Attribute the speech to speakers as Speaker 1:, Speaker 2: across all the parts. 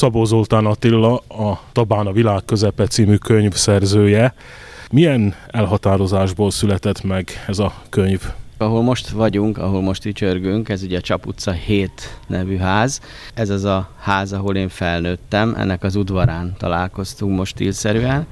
Speaker 1: Szabó Zoltán Attila, a Tabán a világ közepe című könyv szerzője. Milyen elhatározásból született meg ez a könyv?
Speaker 2: Ahol most vagyunk, ahol most ücsörgünk, ez ugye a Csap utca 7 nevű ház. Ez az a ház, ahol én felnőttem, ennek az udvarán találkoztunk most stílszerűen.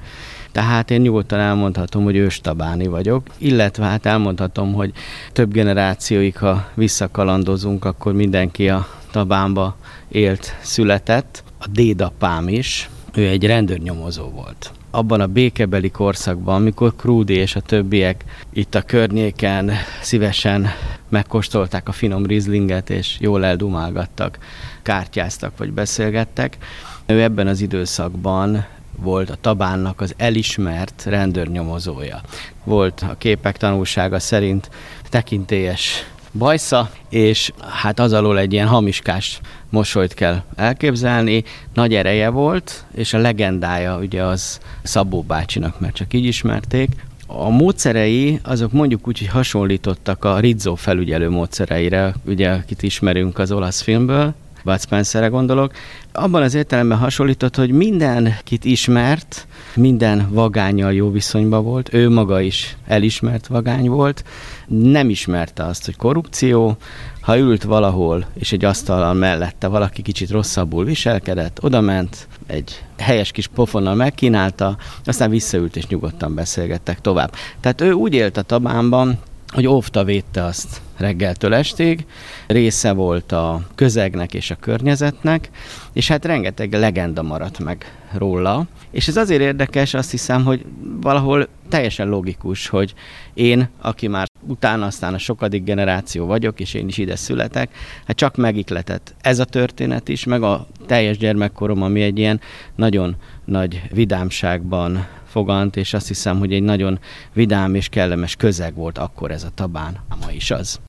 Speaker 2: Tehát én nyugodtan elmondhatom, hogy őstabáni vagyok, illetve hát elmondhatom, hogy több generációig, ha visszakalandozunk, akkor mindenki a Tabánba élt, született. A dédapám is, ő egy rendőrnyomozó volt abban a békebeli korszakban, amikor Krúdi és a többiek itt a környéken szívesen megkóstolták a finom rizlinget, és jól eldumálgattak, kártyáztak vagy beszélgettek. Ő ebben az időszakban volt a Tabánnak az elismert rendőrnyomozója. Volt a képek tanulsága szerint tekintélyes bajsza, és hát az alól egy ilyen hamiskás mosolyt kell elképzelni. Nagy ereje volt, és a legendája ugye az Szabó bácsinak, mert csak így ismerték. A módszerei azok mondjuk úgy, hogy hasonlítottak a Rizzo felügyelő módszereire, ugye akit ismerünk az olasz filmből, Bud Spencerre gondolok, abban az értelemben hasonlított, hogy mindenkit ismert, minden vagányjal jó viszonyban volt, ő maga is elismert vagány volt, nem ismerte azt, hogy korrupció, ha ült valahol, és egy asztallal mellette valaki kicsit rosszabbul viselkedett, odament, egy helyes kis pofonnal megkínálta, aztán visszaült és nyugodtan beszélgettek tovább. Tehát ő úgy élt a tabánban, hogy óvta védte azt reggeltől estig, része volt a közegnek és a környezetnek, és hát rengeteg legenda maradt meg róla. És ez azért érdekes, azt hiszem, hogy valahol teljesen logikus, hogy én, aki már utána aztán a sokadik generáció vagyok, és én is ide születek, hát csak megikletett ez a történet is, meg a teljes gyermekkorom, ami egy ilyen nagyon nagy vidámságban fogant, és azt hiszem, hogy egy nagyon vidám és kellemes közeg volt akkor ez a tabán, ma is az.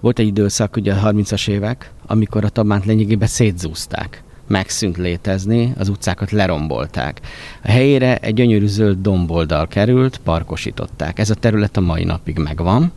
Speaker 2: Volt egy időszak, ugye a 30-as évek, amikor a tabánt lényegében szétzúzták megszűnt létezni, az utcákat lerombolták. A helyére egy gyönyörű zöld domboldal került, parkosították. Ez a terület a mai napig megvan.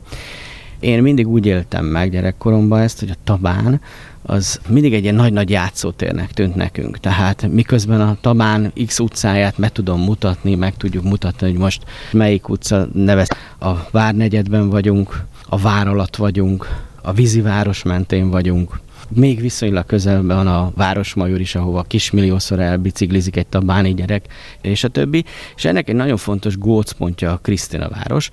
Speaker 2: Én mindig úgy éltem meg gyerekkoromban ezt, hogy a Tabán az mindig egy ilyen nagy-nagy játszótérnek tűnt nekünk. Tehát miközben a Tabán X utcáját meg tudom mutatni, meg tudjuk mutatni, hogy most melyik utca nevez. A Várnegyedben vagyunk, a Vár alatt vagyunk, a Víziváros mentén vagyunk, még viszonylag közelben van a Városmajor is, ahova kismilliószor elbiciklizik egy tabáni gyerek, és a többi. És ennek egy nagyon fontos gócpontja a Krisztina város,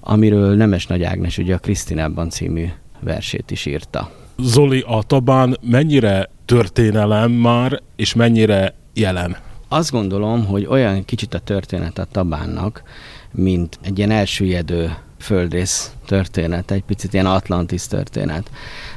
Speaker 2: amiről Nemes Nagy Ágnes ugye a Krisztinában című versét is írta.
Speaker 1: Zoli, a Tabán mennyire történelem már, és mennyire jelen?
Speaker 2: Azt gondolom, hogy olyan kicsit a történet a Tabánnak, mint egy ilyen elsüllyedő földrész történet, egy picit ilyen Atlantis történet.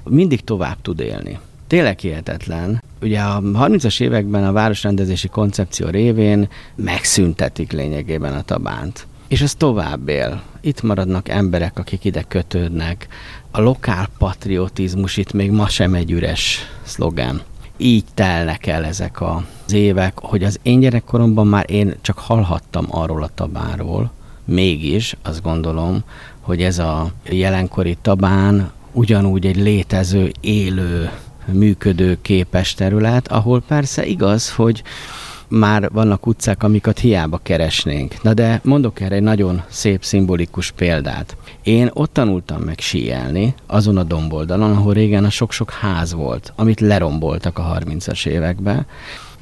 Speaker 2: Mindig tovább tud élni. Tényleg hihetetlen. Ugye a 30-as években a városrendezési koncepció révén megszüntetik lényegében a tabánt. És ez tovább él. Itt maradnak emberek, akik ide kötődnek. A lokál patriotizmus itt még ma sem egy üres szlogán így telnek el ezek az évek, hogy az én gyerekkoromban már én csak hallhattam arról a tabáról, mégis azt gondolom, hogy ez a jelenkori tabán ugyanúgy egy létező, élő, működő, képes terület, ahol persze igaz, hogy már vannak utcák, amiket hiába keresnénk. Na de mondok erre egy nagyon szép, szimbolikus példát. Én ott tanultam meg síelni, azon a domboldalon, ahol régen a sok-sok ház volt, amit leromboltak a 30-as években.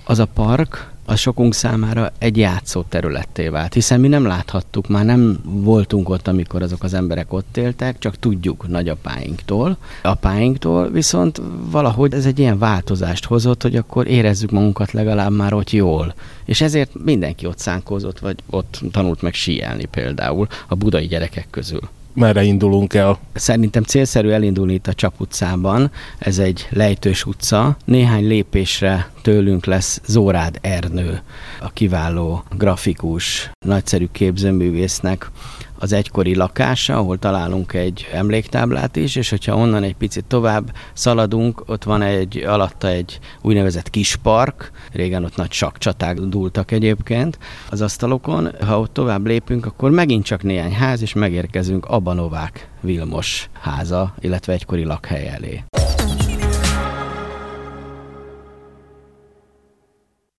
Speaker 2: Az a park, az sokunk számára egy játszó területté vált, hiszen mi nem láthattuk, már nem voltunk ott, amikor azok az emberek ott éltek, csak tudjuk nagyapáinktól, apáinktól, viszont valahogy ez egy ilyen változást hozott, hogy akkor érezzük magunkat legalább már ott jól. És ezért mindenki ott szánkózott, vagy ott tanult meg síelni például a budai gyerekek közül
Speaker 1: merre indulunk el?
Speaker 2: Szerintem célszerű elindulni itt a Csap utcában. Ez egy lejtős utca. Néhány lépésre tőlünk lesz Zórád Ernő, a kiváló grafikus, nagyszerű képzőművésznek az egykori lakása, ahol találunk egy emléktáblát is, és hogyha onnan egy picit tovább szaladunk, ott van egy, alatta egy úgynevezett kis park, régen ott nagy sakcsaták dúltak egyébként az asztalokon. Ha ott tovább lépünk, akkor megint csak néhány ház, és megérkezünk Abanovák Vilmos háza, illetve egykori lakhely elé.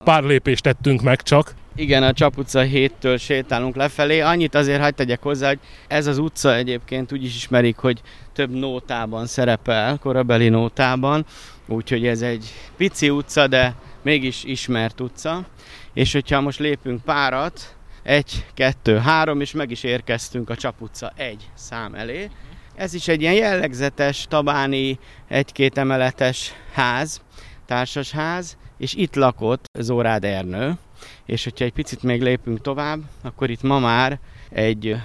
Speaker 1: Pár lépést tettünk meg csak,
Speaker 2: igen, a Csap utca 7-től sétálunk lefelé. Annyit azért hagyd tegyek hozzá, hogy ez az utca egyébként úgy is ismerik, hogy több nótában szerepel, korabeli nótában, úgyhogy ez egy pici utca, de mégis ismert utca. És hogyha most lépünk párat, egy, kettő, három, és meg is érkeztünk a Csap utca egy szám elé. Ez is egy ilyen jellegzetes, tabáni, egy-két emeletes ház, társasház, és itt lakott Zórád Ernő, és hogyha egy picit még lépünk tovább, akkor itt ma már egy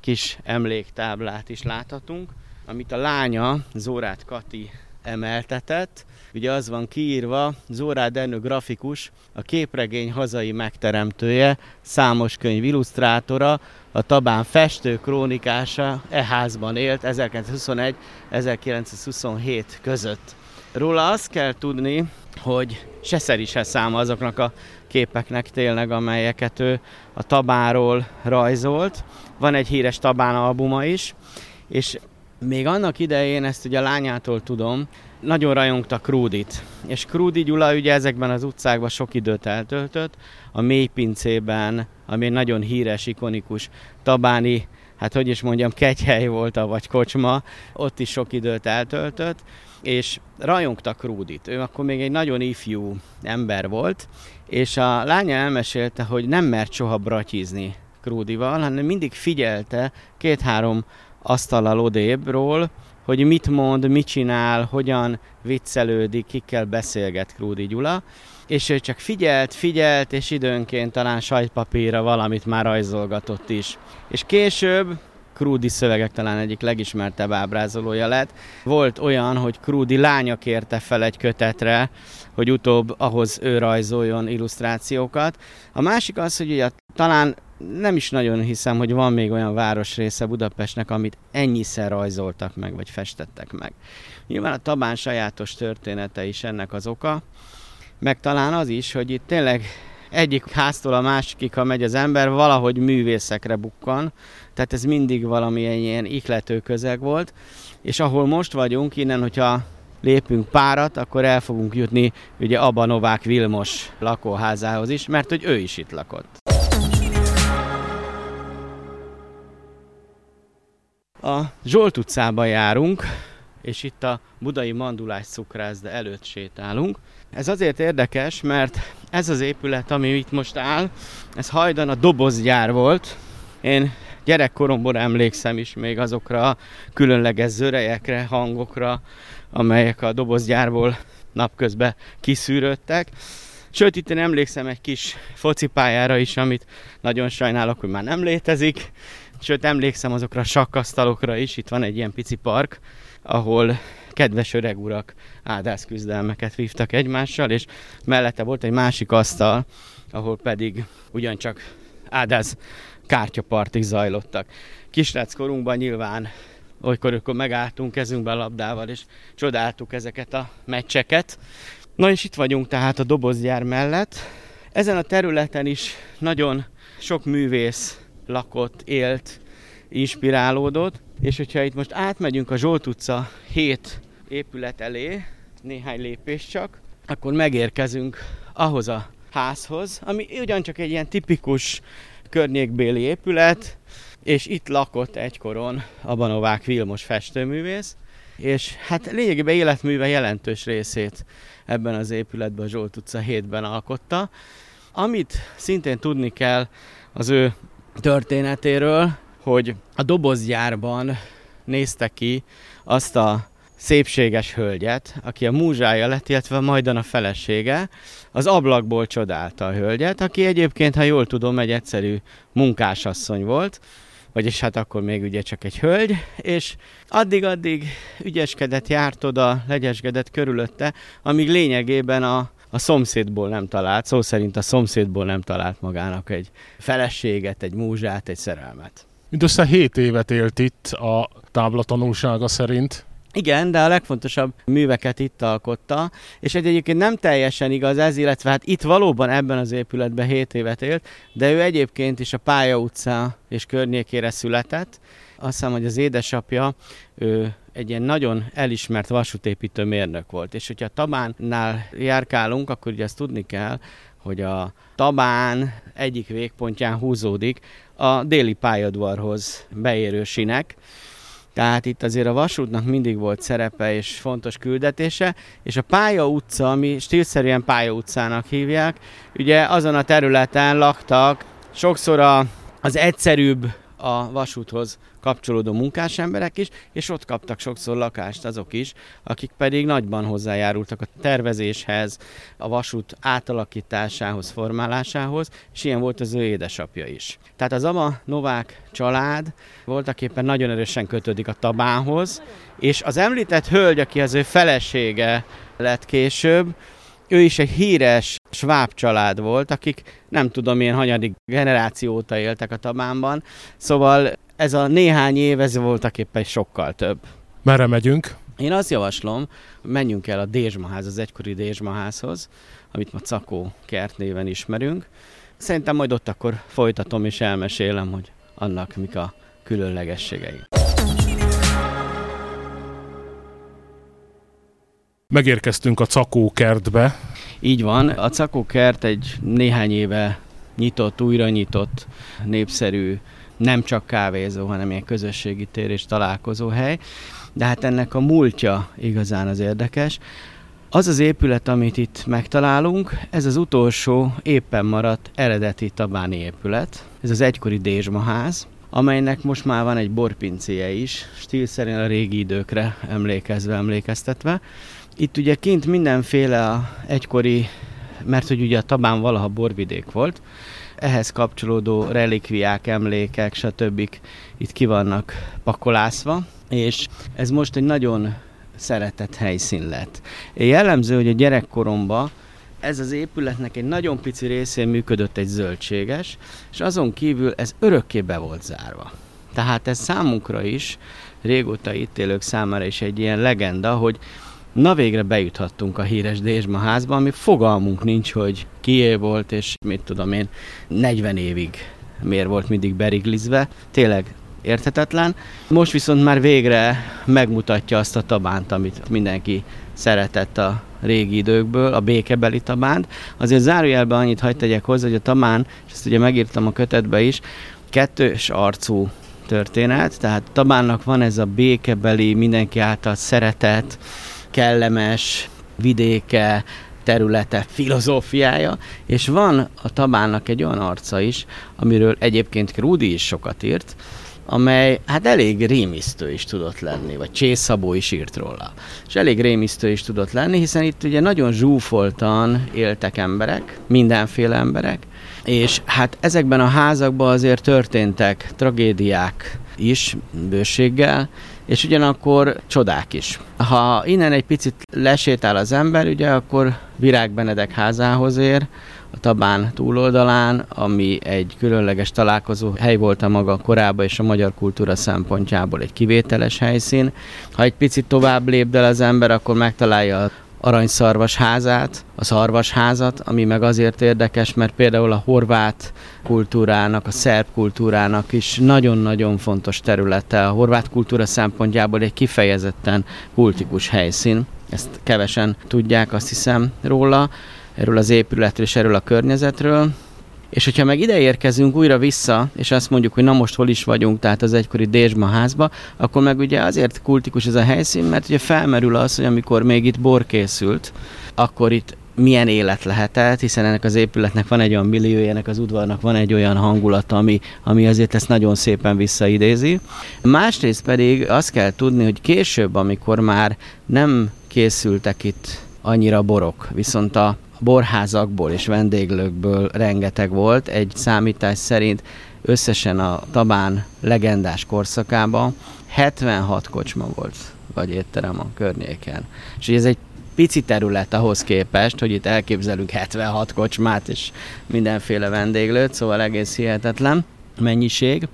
Speaker 2: kis emléktáblát is láthatunk, amit a lánya Zórád Kati emeltetett. Ugye az van kiírva, Zórád Ernő grafikus, a képregény hazai megteremtője, számos könyv illusztrátora, a Tabán festő krónikása e házban élt 1921-1927 között. Róla azt kell tudni, hogy se szeri se száma azoknak a képeknek tényleg, amelyeket ő a Tabáról rajzolt. Van egy híres Tabán albuma is, és még annak idején, ezt ugye a lányától tudom, nagyon rajongta Krúdit. És Krúdi Gyula ugye ezekben az utcákban sok időt eltöltött, a mélypincében, ami egy nagyon híres, ikonikus tabáni, hát hogy is mondjam, kegyhely volt, vagy kocsma, ott is sok időt eltöltött, és rajongta Krúdit. Ő akkor még egy nagyon ifjú ember volt, és a lánya elmesélte, hogy nem mert soha bratyizni Krúdival, hanem mindig figyelte két-három asztallal odébről, hogy mit mond, mit csinál, hogyan viccelődik, kikkel beszélget Krúdi Gyula, és ő csak figyelt, figyelt, és időnként talán sajtpapírra valamit már rajzolgatott is. És később Krúdi szövegek talán egyik legismertebb ábrázolója lett. Volt olyan, hogy Krúdi lánya kérte fel egy kötetre, hogy utóbb ahhoz ő rajzoljon illusztrációkat. A másik az, hogy ugye talán nem is nagyon hiszem, hogy van még olyan városrésze Budapestnek, amit ennyiszer rajzoltak meg, vagy festettek meg. Nyilván a Tabán sajátos története is ennek az oka, meg talán az is, hogy itt tényleg egyik háztól a másikig, ha megy az ember, valahogy művészekre bukkan, tehát ez mindig valamilyen ilyen iklető közeg volt, és ahol most vagyunk, innen, hogyha lépünk párat, akkor el fogunk jutni ugye Abba Novák Vilmos lakóházához is, mert hogy ő is itt lakott. A Zsolt utcába járunk, és itt a budai mandulás cukrászda előtt sétálunk. Ez azért érdekes, mert ez az épület, ami itt most áll, ez hajdan a dobozgyár volt. Én gyerekkoromban emlékszem is még azokra a különleges zörejekre, hangokra, amelyek a dobozgyárból napközben kiszűrődtek. Sőt, itt én emlékszem egy kis focipályára is, amit nagyon sajnálok, hogy már nem létezik. Sőt, emlékszem azokra a sakkasztalokra is, itt van egy ilyen pici park, ahol kedves öreg urak áldász küzdelmeket vívtak egymással, és mellette volt egy másik asztal, ahol pedig ugyancsak áldász kártyapartik zajlottak. Kisrác korunkban nyilván olykor akkor megálltunk kezünkbe a labdával, és csodáltuk ezeket a meccseket. Na és itt vagyunk tehát a dobozgyár mellett. Ezen a területen is nagyon sok művész lakott, élt, inspirálódott, és hogyha itt most átmegyünk a Zsolt utca 7 épület elé, néhány lépés csak, akkor megérkezünk ahhoz a házhoz, ami ugyancsak egy ilyen tipikus környékbéli épület, és itt lakott egykoron a Banovák Vilmos festőművész, és hát lényegében életműve jelentős részét ebben az épületben a Zsolt utca 7-ben alkotta. Amit szintén tudni kell az ő történetéről, hogy a dobozgyárban nézte ki azt a szépséges hölgyet, aki a múzsája lett, illetve majdan a felesége, az ablakból csodálta a hölgyet, aki egyébként, ha jól tudom, egy egyszerű munkásasszony volt, vagyis hát akkor még ugye csak egy hölgy, és addig-addig ügyeskedett, járt oda, legyeskedett körülötte, amíg lényegében a, a szomszédból nem talált, szó szerint a szomszédból nem talált magának egy feleséget, egy múzsát, egy szerelmet.
Speaker 1: Mindössze 7 évet élt itt a tábla tanulsága szerint.
Speaker 2: Igen, de a legfontosabb műveket itt alkotta, és egy egyébként nem teljesen igaz ez, illetve hát itt valóban ebben az épületben 7 évet élt, de ő egyébként is a Pálya utca és környékére született. Azt hiszem, hogy az édesapja, ő egy ilyen nagyon elismert vasútépítő mérnök volt. És hogyha Tabánnál járkálunk, akkor ugye azt tudni kell, hogy a Tabán egyik végpontján húzódik a déli pályadvarhoz beérő sinek, tehát itt azért a vasútnak mindig volt szerepe és fontos küldetése, és a Pálya utca, ami stílszerűen Pálya utcának hívják, ugye azon a területen laktak sokszor a, az egyszerűbb a vasúthoz kapcsolódó munkás emberek is, és ott kaptak sokszor lakást azok is, akik pedig nagyban hozzájárultak a tervezéshez, a vasút átalakításához, formálásához, és ilyen volt az ő édesapja is. Tehát az Ama Novák család voltak éppen nagyon erősen kötődik a Tabánhoz, és az említett hölgy, aki az ő felesége lett később, ő is egy híres sváb család volt, akik nem tudom milyen hanyadik generáció óta éltek a Tabánban, szóval ez a néhány év, ez voltak éppen sokkal több.
Speaker 1: Merre megyünk?
Speaker 2: Én azt javaslom, menjünk el a Dézsmaház, az egykori Dézsmaházhoz, amit ma Cakó kert néven ismerünk. Szerintem majd ott akkor folytatom és elmesélem, hogy annak mik a különlegességei.
Speaker 1: Megérkeztünk a Cakó kertbe.
Speaker 2: Így van, a Cakó kert egy néhány éve nyitott, újra nyitott, népszerű, nem csak kávézó, hanem ilyen közösségi tér és találkozóhely. De hát ennek a múltja igazán az érdekes. Az az épület, amit itt megtalálunk, ez az utolsó éppen maradt eredeti tabáni épület. Ez az egykori Dézsmaház, amelynek most már van egy borpincéje is, stílszerűen a régi időkre emlékezve, emlékeztetve. Itt ugye kint mindenféle a egykori, mert hogy ugye a Tabán valaha borvidék volt, ehhez kapcsolódó relikviák, emlékek, stb. itt ki vannak pakolászva, és ez most egy nagyon szeretett helyszín lett. Jellemző, hogy a gyerekkoromban ez az épületnek egy nagyon pici részén működött egy zöldséges, és azon kívül ez örökké be volt zárva. Tehát ez számunkra is, régóta itt élők számára is egy ilyen legenda, hogy Na végre bejuthattunk a híres Dézsma házba, ami fogalmunk nincs, hogy kié volt, és mit tudom én, 40 évig miért volt mindig beriglizve. Tényleg érthetetlen. Most viszont már végre megmutatja azt a tabánt, amit mindenki szeretett a régi időkből, a békebeli tabánt. Azért zárójelben annyit hagyd tegyek hozzá, hogy a tabán, és ezt ugye megírtam a kötetbe is, kettős arcú történet, tehát Tabánnak van ez a békebeli, mindenki által szeretett, kellemes vidéke, területe, filozófiája, és van a Tabának egy olyan arca is, amiről egyébként Rudi is sokat írt, amely hát elég rémisztő is tudott lenni, vagy Csészabó is írt róla. És elég rémisztő is tudott lenni, hiszen itt ugye nagyon zsúfoltan éltek emberek, mindenféle emberek, és hát ezekben a házakban azért történtek tragédiák is bőséggel, és ugyanakkor csodák is. Ha innen egy picit lesétál az ember, ugye akkor Virág Benedek házához ér, a Tabán túloldalán, ami egy különleges találkozó hely volt a maga korábban és a magyar kultúra szempontjából egy kivételes helyszín. Ha egy picit tovább lép el az ember, akkor megtalálja aranyszarvas házát, a szarvasházat, ami meg azért érdekes, mert például a horvát kultúrának, a szerb kultúrának is nagyon-nagyon fontos területe. A horvát kultúra szempontjából egy kifejezetten kultikus helyszín. Ezt kevesen tudják, azt hiszem róla, erről az épületről és erről a környezetről. És hogyha meg ide érkezünk újra vissza, és azt mondjuk, hogy na most hol is vagyunk, tehát az egykori Dézsma házba, akkor meg ugye azért kultikus ez a helyszín, mert ugye felmerül az, hogy amikor még itt bor készült, akkor itt milyen élet lehetett, hiszen ennek az épületnek van egy olyan milliója, ennek az udvarnak van egy olyan hangulata, ami, ami azért ezt nagyon szépen visszaidézi. Másrészt pedig azt kell tudni, hogy később, amikor már nem készültek itt annyira borok, viszont a borházakból és vendéglőkből rengeteg volt. Egy számítás szerint összesen a Tabán legendás korszakában 76 kocsma volt, vagy étterem a környéken. És ez egy pici terület ahhoz képest, hogy itt elképzelünk 76 kocsmát és mindenféle vendéglőt, szóval egész hihetetlen mennyiség.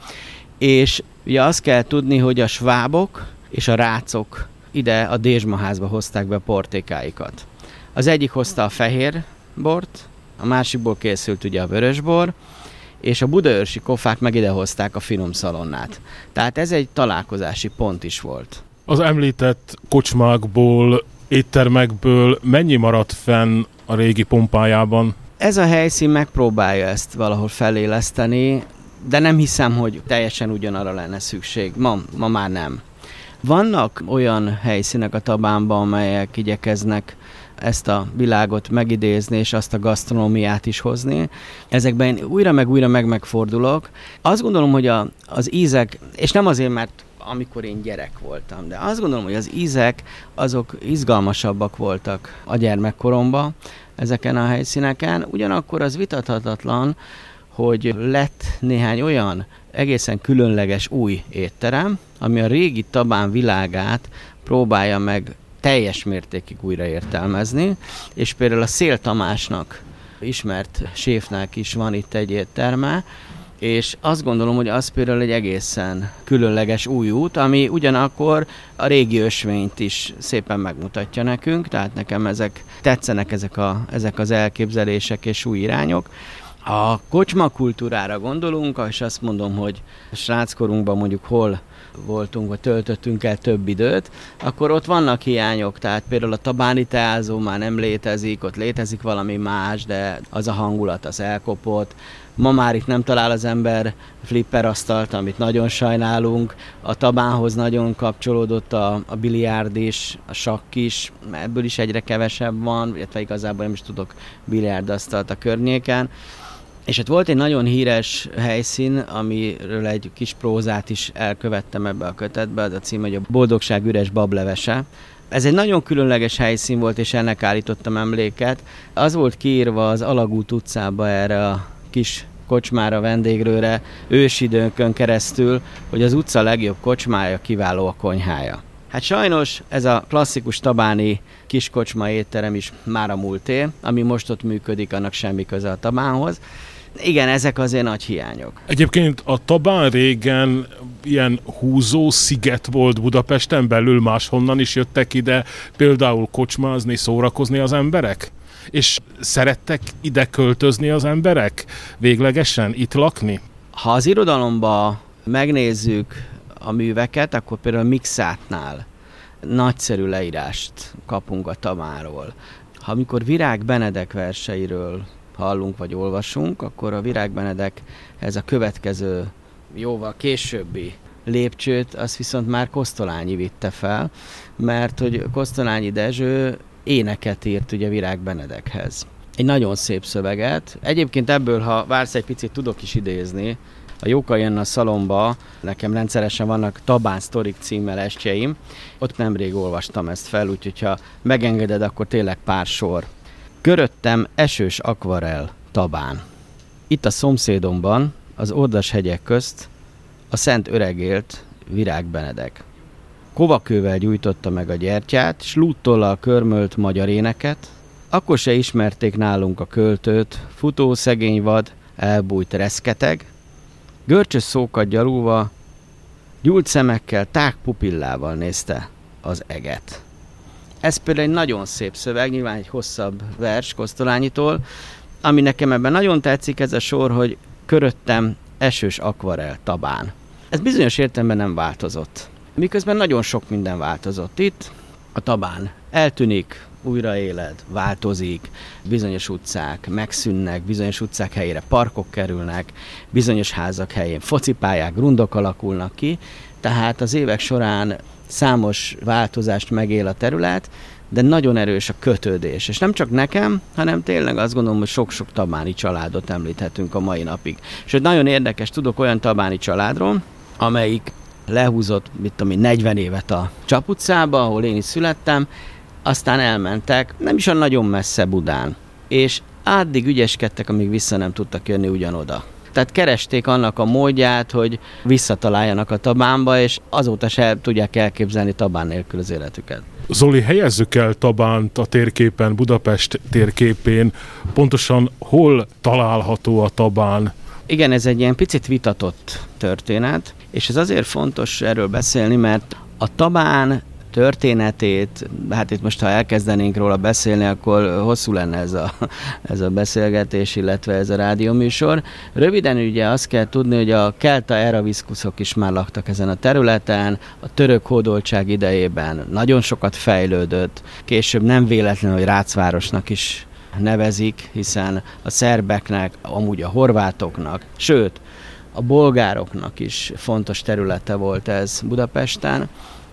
Speaker 2: És ugye azt kell tudni, hogy a svábok és a rácok ide a Dézsmaházba hozták be portékáikat. Az egyik hozta a fehér bort, a másikból készült ugye a vörösbor, és a budaörsi kofák meg idehozták a finom szalonnát. Tehát ez egy találkozási pont is volt.
Speaker 1: Az említett kocsmákból, éttermekből mennyi maradt fenn a régi pompájában?
Speaker 2: Ez a helyszín megpróbálja ezt valahol feléleszteni, de nem hiszem, hogy teljesen ugyanarra lenne szükség. Ma, ma már nem. Vannak olyan helyszínek a Tabánban, amelyek igyekeznek ezt a világot megidézni, és azt a gasztronómiát is hozni. Ezekben újra meg újra meg megfordulok. Azt gondolom, hogy a, az ízek, és nem azért, mert amikor én gyerek voltam, de azt gondolom, hogy az ízek azok izgalmasabbak voltak a gyermekkoromban ezeken a helyszíneken. Ugyanakkor az vitathatatlan, hogy lett néhány olyan egészen különleges új étterem, ami a régi Tabán világát próbálja meg teljes mértékig újraértelmezni, és például a Szél Tamásnak ismert séfnek is van itt egy étterme, és azt gondolom, hogy az például egy egészen különleges új út, ami ugyanakkor a régi ösvényt is szépen megmutatja nekünk, tehát nekem ezek tetszenek ezek, a, ezek az elképzelések és új irányok. A kocsma kultúrára gondolunk, és azt mondom, hogy sráckorunkban mondjuk hol voltunk, vagy töltöttünk el több időt, akkor ott vannak hiányok, tehát például a tabáni teázó már nem létezik, ott létezik valami más, de az a hangulat az elkopott. Ma már itt nem talál az ember flipper asztalt, amit nagyon sajnálunk. A tabánhoz nagyon kapcsolódott a, a biliárd is, a sakk is, ebből is egyre kevesebb van, illetve igazából nem is tudok biliárdasztalt a környéken. És hát volt egy nagyon híres helyszín, amiről egy kis prózát is elkövettem ebbe a kötetbe, az a cím, hogy a Boldogság üres bablevese. Ez egy nagyon különleges helyszín volt, és ennek állítottam emléket. Az volt kiírva az Alagút utcába erre a kis kocsmára, vendégrőre ősidőnkön keresztül, hogy az utca legjobb kocsmája, kiváló a konyhája. Hát sajnos ez a klasszikus tabáni kiskocsma étterem is már a múlté, ami most ott működik, annak semmi köze a tabánhoz igen, ezek azért nagy hiányok.
Speaker 1: Egyébként a Tabán régen ilyen húzó sziget volt Budapesten belül, máshonnan is jöttek ide például kocsmázni, szórakozni az emberek? És szerettek ide költözni az emberek? Véglegesen itt lakni?
Speaker 2: Ha az irodalomba megnézzük a műveket, akkor például Mixátnál nagyszerű leírást kapunk a Tamáról. Ha amikor Virág Benedek verseiről hallunk vagy olvasunk, akkor a Virág Benedek ez a következő jóval későbbi lépcsőt, azt viszont már Kosztolányi vitte fel, mert hogy Kosztolányi Dezső éneket írt ugye Virág Benedekhez. Egy nagyon szép szöveget. Egyébként ebből, ha vársz egy picit, tudok is idézni. A Jóka jön a szalomba, nekem rendszeresen vannak Tabán Sztorik címmel estjeim. Ott nemrég olvastam ezt fel, úgyhogy ha megengeded, akkor tényleg pár sor. Köröttem esős akvarel tabán. Itt a szomszédomban, az Ordas hegyek közt, a Szent Öregélt Virág Benedek. Kovakővel gyújtotta meg a gyertyát, s lúttollal körmölt magyar éneket, akkor se ismerték nálunk a költőt, futó szegény vad, elbújt reszketeg, görcsös szókat gyalulva, gyúlt szemekkel, tág pupillával nézte az eget. Ez például egy nagyon szép szöveg, nyilván egy hosszabb vers Kosztolányitól, ami nekem ebben nagyon tetszik, ez a sor, hogy köröttem esős akvarel tabán. Ez bizonyos értelemben nem változott. Miközben nagyon sok minden változott itt, a tabán eltűnik, újraéled, változik, bizonyos utcák megszűnnek, bizonyos utcák helyére parkok kerülnek, bizonyos házak helyén focipályák, rundok alakulnak ki, tehát az évek során számos változást megél a terület, de nagyon erős a kötődés. És nem csak nekem, hanem tényleg azt gondolom, hogy sok-sok tabáni családot említhetünk a mai napig. Hogy nagyon érdekes, tudok olyan tabáni családról, amelyik lehúzott, mit tudom én, 40 évet a Csap utcába, ahol én is születtem, aztán elmentek, nem is a nagyon messze Budán. És addig ügyeskedtek, amíg vissza nem tudtak jönni ugyanoda. Tehát keresték annak a módját, hogy visszataláljanak a Tabánba, és azóta se tudják elképzelni Tabán nélkül az életüket.
Speaker 1: Zoli, helyezzük el Tabánt a térképen, Budapest térképén. Pontosan hol található a Tabán?
Speaker 2: Igen, ez egy ilyen picit vitatott történet, és ez azért fontos erről beszélni, mert a Tabán történetét, hát itt most ha elkezdenénk róla beszélni, akkor hosszú lenne ez a, ez a beszélgetés, illetve ez a rádióműsor. Röviden ugye azt kell tudni, hogy a kelta eraviszkuszok is már laktak ezen a területen, a török hódoltság idejében nagyon sokat fejlődött, később nem véletlen, hogy Rácvárosnak is nevezik, hiszen a szerbeknek, amúgy a horvátoknak, sőt, a bolgároknak is fontos területe volt ez Budapesten.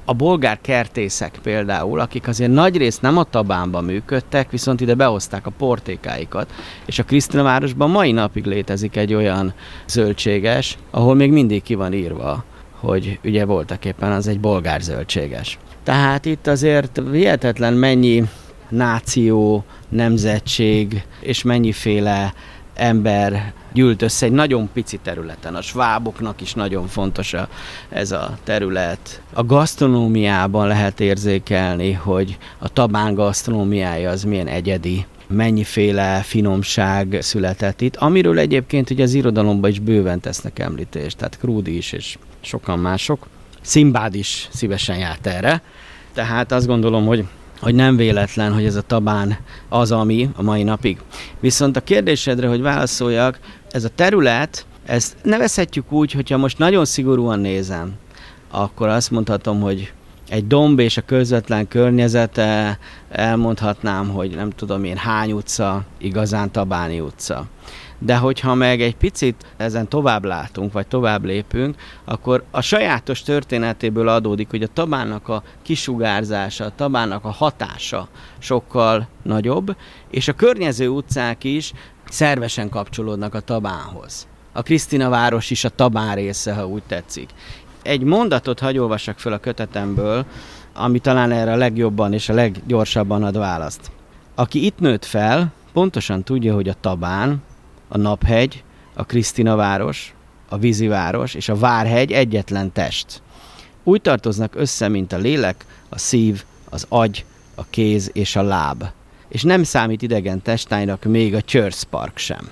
Speaker 2: A bolgár kertészek például, akik azért nagyrészt nem a Tabánban működtek, viszont ide behozták a portékáikat, és a Krisztina városban mai napig létezik egy olyan zöldséges, ahol még mindig ki van írva, hogy ugye voltak éppen az egy bolgár zöldséges. Tehát itt azért hihetetlen mennyi náció, nemzetség és mennyiféle ember gyűlt össze egy nagyon pici területen. A sváboknak is nagyon fontos a, ez a terület. A gasztronómiában lehet érzékelni, hogy a tabán gasztronómiája az milyen egyedi mennyiféle finomság született itt, amiről egyébként ugye az irodalomban is bőven tesznek említést, tehát Krúdi is és sokan mások. Szimbád is szívesen járt erre, tehát azt gondolom, hogy hogy nem véletlen, hogy ez a tabán az, ami a mai napig. Viszont a kérdésedre, hogy válaszoljak, ez a terület, ezt nevezhetjük úgy, hogyha most nagyon szigorúan nézem, akkor azt mondhatom, hogy egy domb és a közvetlen környezete, elmondhatnám, hogy nem tudom én hány utca, igazán Tabáni utca. De hogyha meg egy picit ezen tovább látunk, vagy tovább lépünk, akkor a sajátos történetéből adódik, hogy a tabának a kisugárzása, a tabának a hatása sokkal nagyobb, és a környező utcák is szervesen kapcsolódnak a Tabánhoz. A Krisztina város is a Tabán része, ha úgy tetszik. Egy mondatot hagy olvassak föl a kötetemből, ami talán erre a legjobban és a leggyorsabban ad választ. Aki itt nőtt fel, pontosan tudja, hogy a Tabán, a Naphegy, a Krisztina város, a Víziváros és a Várhegy egyetlen test. Úgy tartoznak össze, mint a lélek, a szív, az agy, a kéz és a láb és nem számít idegen testánynak még a Church Park sem.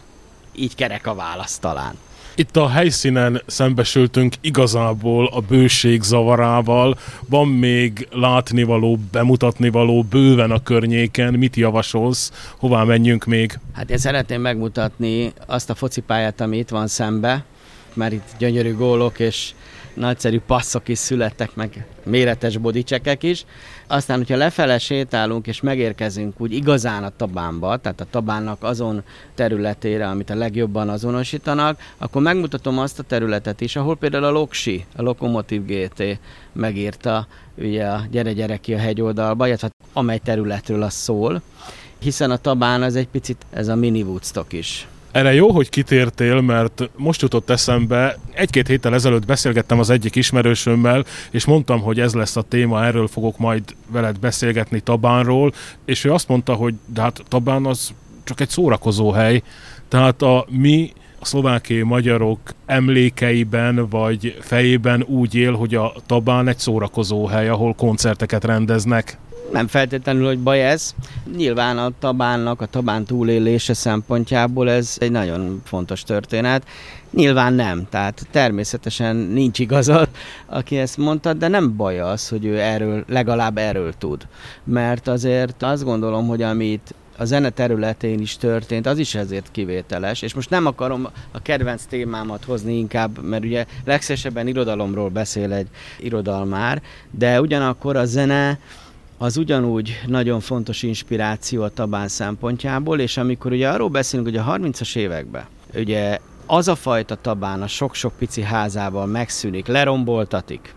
Speaker 2: Így kerek a válasz talán.
Speaker 1: Itt a helyszínen szembesültünk igazából a bőség zavarával. Van még látnivaló, bemutatnivaló bőven a környéken. Mit javasolsz? Hová menjünk még?
Speaker 2: Hát én szeretném megmutatni azt a focipályát, ami itt van szembe, mert itt gyönyörű gólok és nagyszerű passzok is születtek, meg méretes bodicsekek is. Aztán, hogyha lefele sétálunk és megérkezünk úgy igazán a Tabánba, tehát a Tabánnak azon területére, amit a legjobban azonosítanak, akkor megmutatom azt a területet is, ahol például a Loksi, a Lokomotív GT megírta ugye a Gyere gyere ki a hegyoldalba, illetve amely területről az szól, hiszen a Tabán az egy picit ez a mini Woodstock is.
Speaker 1: Erre jó, hogy kitértél, mert most jutott eszembe, egy-két héttel ezelőtt beszélgettem az egyik ismerősömmel, és mondtam, hogy ez lesz a téma, erről fogok majd veled beszélgetni Tabánról, és ő azt mondta, hogy de hát Tabán az csak egy szórakozó hely, tehát a mi a szlovákiai magyarok emlékeiben vagy fejében úgy él, hogy a Tabán egy szórakozó hely, ahol koncerteket rendeznek.
Speaker 2: Nem feltétlenül, hogy baj ez. Nyilván a Tabánnak, a Tabán túlélése szempontjából ez egy nagyon fontos történet. Nyilván nem, tehát természetesen nincs igazad, aki ezt mondta, de nem baj az, hogy ő erről, legalább erről tud. Mert azért azt gondolom, hogy amit a zene területén is történt, az is ezért kivételes, és most nem akarom a kedvenc témámat hozni inkább, mert ugye legszesebben irodalomról beszél egy irodalmár, de ugyanakkor a zene az ugyanúgy nagyon fontos inspiráció a Tabán szempontjából, és amikor ugye arról beszélünk, hogy a 30-as években ugye az a fajta Tabán a sok-sok pici házával megszűnik, leromboltatik,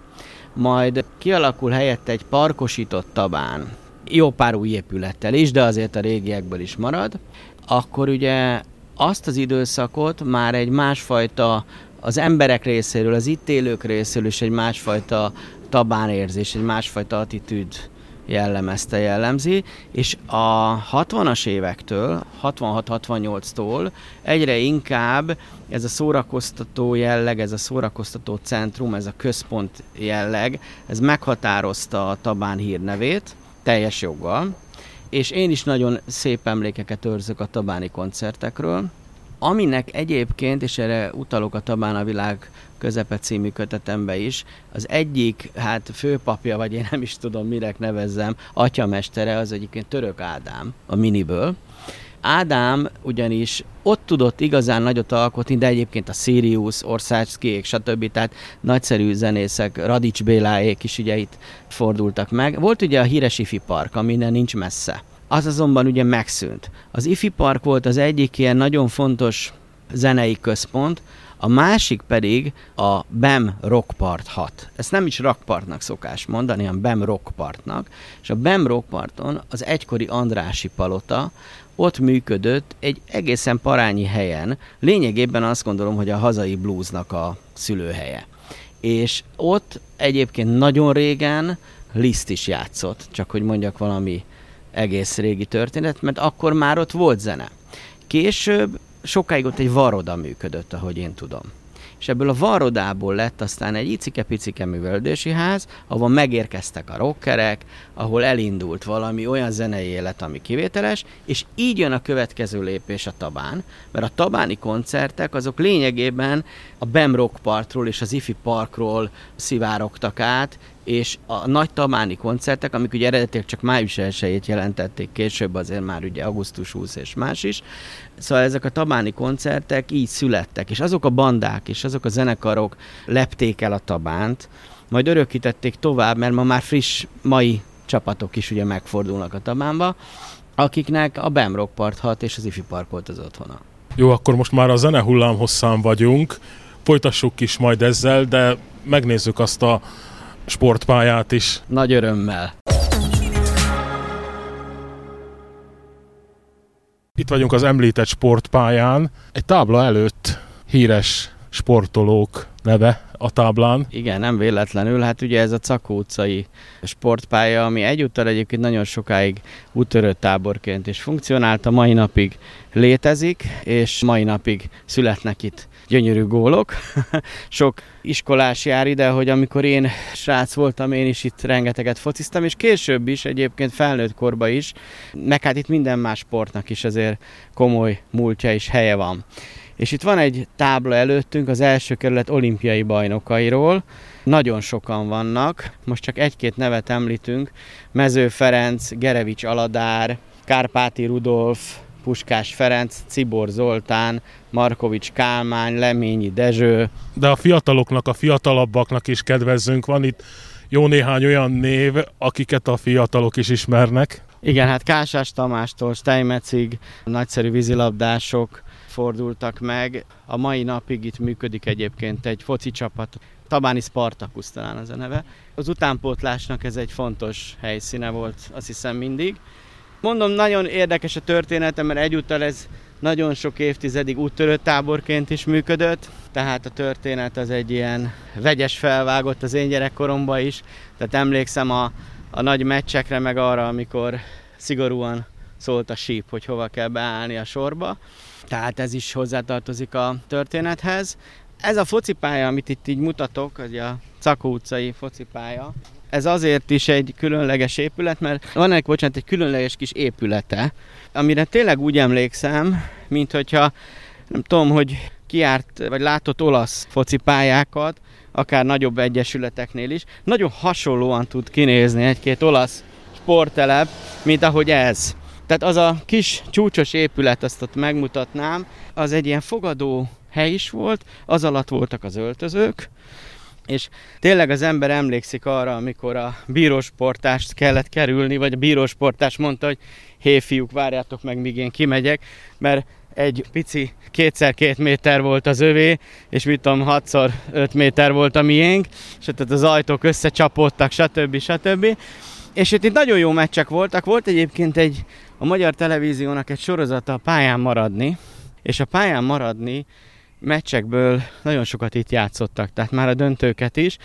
Speaker 2: majd kialakul helyette egy parkosított Tabán, jó pár új épülettel is, de azért a régiekből is marad, akkor ugye azt az időszakot már egy másfajta, az emberek részéről, az itt élők részéről is egy másfajta tabánérzés, egy másfajta attitűd jellemezte, jellemzi, és a 60-as évektől, 66-68-tól egyre inkább ez a szórakoztató jelleg, ez a szórakoztató centrum, ez a központ jelleg, ez meghatározta a Tabán hírnevét, teljes joggal, és én is nagyon szép emlékeket őrzök a tabáni koncertekről, aminek egyébként, és erre utalok a Tabán a világ közepe című kötetembe is, az egyik, hát főpapja, vagy én nem is tudom, mire nevezzem, atyamestere, az egyébként Török Ádám, a Miniből. Ádám ugyanis ott tudott igazán nagyot alkotni, de egyébként a Sirius, Országszkiék, stb. Tehát nagyszerű zenészek, Radics Béláék is ugye itt fordultak meg. Volt ugye a híres Ifi Park, ami nincs messze Az azonban ugye megszűnt. Az IFI Park volt az egyik ilyen nagyon fontos zenei központ, a másik pedig a BEM Rockpart 6. Ezt nem is Rockpartnak szokás mondani, hanem BEM Rockpartnak. És a BEM Rockparton az egykori Andrási palota, ott működött egy egészen parányi helyen, lényegében azt gondolom, hogy a hazai bluesnak a szülőhelye. És ott egyébként nagyon régen Liszt is játszott, csak hogy mondjak valami egész régi történet, mert akkor már ott volt zene. Később sokáig ott egy varoda működött, ahogy én tudom. És ebből a varodából lett aztán egy icike-picike művelődési ház, ahol megérkeztek a rockerek, ahol elindult valami olyan zenei élet, ami kivételes, és így jön a következő lépés a Tabán, mert a tabáni koncertek azok lényegében a Bem Rock Partról és az Ifi Parkról szivárogtak át, és a nagy tamáni koncertek, amik ugye eredetileg csak május 1 jelentették, később azért már ugye augusztus 20 és más is, szóval ezek a tabáni koncertek így születtek, és azok a bandák és azok a zenekarok lepték el a tabánt, majd örökítették tovább, mert ma már friss mai csapatok is ugye megfordulnak a tabánba, akiknek a Bemrock Part 6 és az Ifi Park volt az otthona.
Speaker 1: Jó, akkor most már a zene hosszán vagyunk, folytassuk is majd ezzel, de megnézzük azt a sportpályát is.
Speaker 2: Nagy örömmel.
Speaker 1: Itt vagyunk az említett sportpályán. Egy tábla előtt híres sportolók neve a táblán.
Speaker 2: Igen, nem véletlenül. Hát ugye ez a Cakó utcai sportpálya, ami egyúttal egyébként nagyon sokáig útörő táborként is funkcionált, a mai napig létezik, és mai napig születnek itt gyönyörű gólok. Sok iskolás jár ide, hogy amikor én srác voltam, én is itt rengeteget fociztam, és később is, egyébként felnőtt korba is, meg hát itt minden más sportnak is azért komoly múltja és helye van. És itt van egy tábla előttünk az első kerület olimpiai bajnokairól. Nagyon sokan vannak, most csak egy-két nevet említünk. Mező Ferenc, Gerevics Aladár, Kárpáti Rudolf, Puskás Ferenc, Cibor Zoltán, Markovics Kálmán, Leményi Dezső.
Speaker 1: De a fiataloknak, a fiatalabbaknak is kedvezzünk. Van itt jó néhány olyan név, akiket a fiatalok is ismernek.
Speaker 2: Igen, hát Kásás Tamástól Steinmetzig nagyszerű vízilabdások fordultak meg. A mai napig itt működik egyébként egy foci csapat, Tabáni Spartakusz talán az a neve. Az utánpótlásnak ez egy fontos helyszíne volt, azt hiszem mindig. Mondom, nagyon érdekes a története, mert egyúttal ez nagyon sok évtizedig úttörő táborként is működött, tehát a történet az egy ilyen vegyes felvágott az én gyerekkoromban is, tehát emlékszem a, a nagy meccsekre, meg arra, amikor szigorúan szólt a síp, hogy hova kell beállni a sorba. Tehát ez is hozzátartozik a történethez. Ez a focipálya, amit itt így mutatok, az a Cakó utcai focipálya, ez azért is egy különleges épület, mert van egy, bocsánat, egy különleges kis épülete, amire tényleg úgy emlékszem, mint hogyha nem tudom, hogy kiárt, vagy látott olasz focipályákat, akár nagyobb egyesületeknél is, nagyon hasonlóan tud kinézni egy-két olasz sporttelep, mint ahogy ez. Tehát az a kis csúcsos épület, azt ott megmutatnám, az egy ilyen fogadó hely is volt, az alatt voltak az öltözők, és tényleg az ember emlékszik arra, amikor a bírósportást kellett kerülni, vagy a bírósportás mondta, hogy hé fiúk, várjátok meg, míg én kimegyek, mert egy pici kétszer két méter volt az övé, és mit tudom, hatszor öt méter volt a miénk, és tehát az ajtók összecsapódtak, stb. stb. És itt, itt nagyon jó meccsek voltak. Volt egyébként egy a magyar televíziónak egy sorozata a pályán maradni, és a pályán maradni meccsekből nagyon sokat itt játszottak, tehát már a döntőket is.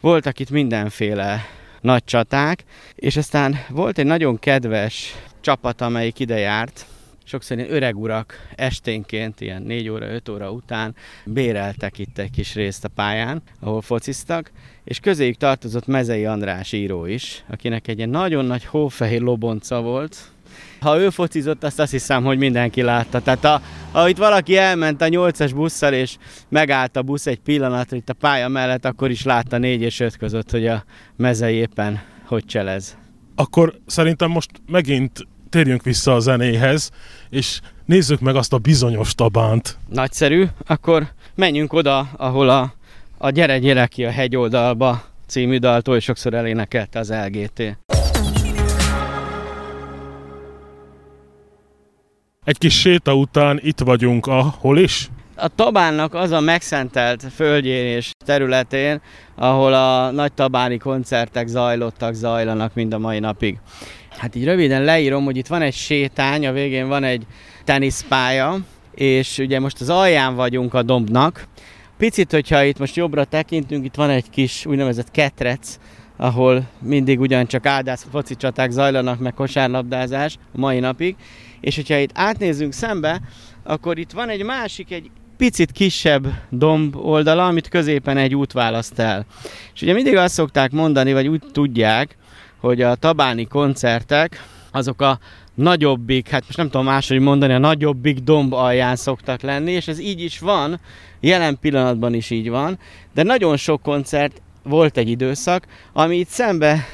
Speaker 2: Voltak itt mindenféle nagy csaták, és aztán volt egy nagyon kedves csapat, amelyik ide járt, sokszor ilyen öreg urak esténként, ilyen 4 óra, 5 óra után béreltek itt egy kis részt a pályán, ahol fociztak, és közéjük tartozott Mezei András író is, akinek egy ilyen nagyon nagy hófehér lobonca volt, ha ő focizott, azt azt hiszem, hogy mindenki látta. Tehát a, ha itt valaki elment a 8-as busszal, és megállt a busz egy pillanatra itt a pálya mellett, akkor is látta 4 és 5 között, hogy a mezei éppen hogy cselez.
Speaker 1: Akkor szerintem most megint térjünk vissza a zenéhez, és nézzük meg azt a bizonyos tabánt.
Speaker 2: Nagyszerű, akkor menjünk oda, ahol a, a Gyere, gyere ki a hegyoldalba című daltól, és sokszor elénekelte az LGT.
Speaker 1: Egy kis séta után itt vagyunk a hol is?
Speaker 2: A Tabánnak az a megszentelt földjén és területén, ahol a nagy tabáni koncertek zajlottak, zajlanak mind a mai napig. Hát így röviden leírom, hogy itt van egy sétány, a végén van egy teniszpálya, és ugye most az alján vagyunk a dombnak. Picit, hogyha itt most jobbra tekintünk, itt van egy kis úgynevezett ketrec, ahol mindig ugyancsak áldász foci csaták zajlanak, meg kosárlabdázás a mai napig. És hogyha itt átnézzünk szembe, akkor itt van egy másik, egy picit kisebb domb oldala, amit középen egy út választ el. És ugye mindig azt szokták mondani, vagy úgy tudják, hogy a tabáni koncertek azok a nagyobbik, hát most nem tudom máshogy mondani, a nagyobbik domb alján szoktak lenni, és ez így is van, jelen pillanatban is így van, de nagyon sok koncert volt egy időszak, ami itt szembe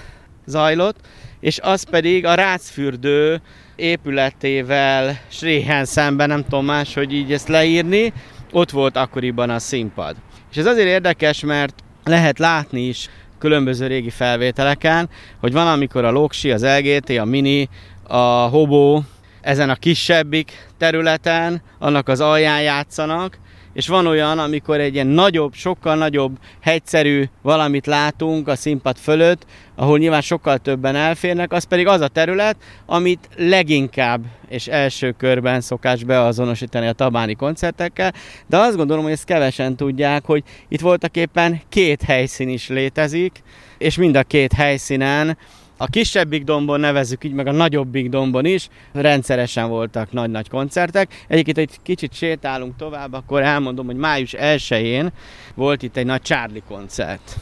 Speaker 2: zajlott, és az pedig a Rácfürdő épületével Sréhen szemben, nem tudom más, hogy így ezt leírni, ott volt akkoriban a színpad. És ez azért érdekes, mert lehet látni is különböző régi felvételeken, hogy van, amikor a Loksi, az LGT, a Mini, a Hobo ezen a kisebbik területen, annak az alján játszanak, és van olyan, amikor egy ilyen nagyobb, sokkal nagyobb, hegyszerű valamit látunk a színpad fölött, ahol nyilván sokkal többen elférnek, az pedig az a terület, amit leginkább és első körben szokás beazonosítani a tabáni koncertekkel, de azt gondolom, hogy ezt kevesen tudják, hogy itt voltak éppen két helyszín is létezik, és mind a két helyszínen a kisebbik dombon nevezzük így, meg a nagyobbik dombon is rendszeresen voltak nagy-nagy koncertek. Egyébként egy kicsit sétálunk tovább, akkor elmondom, hogy május 1-én volt itt egy nagy Charlie koncert.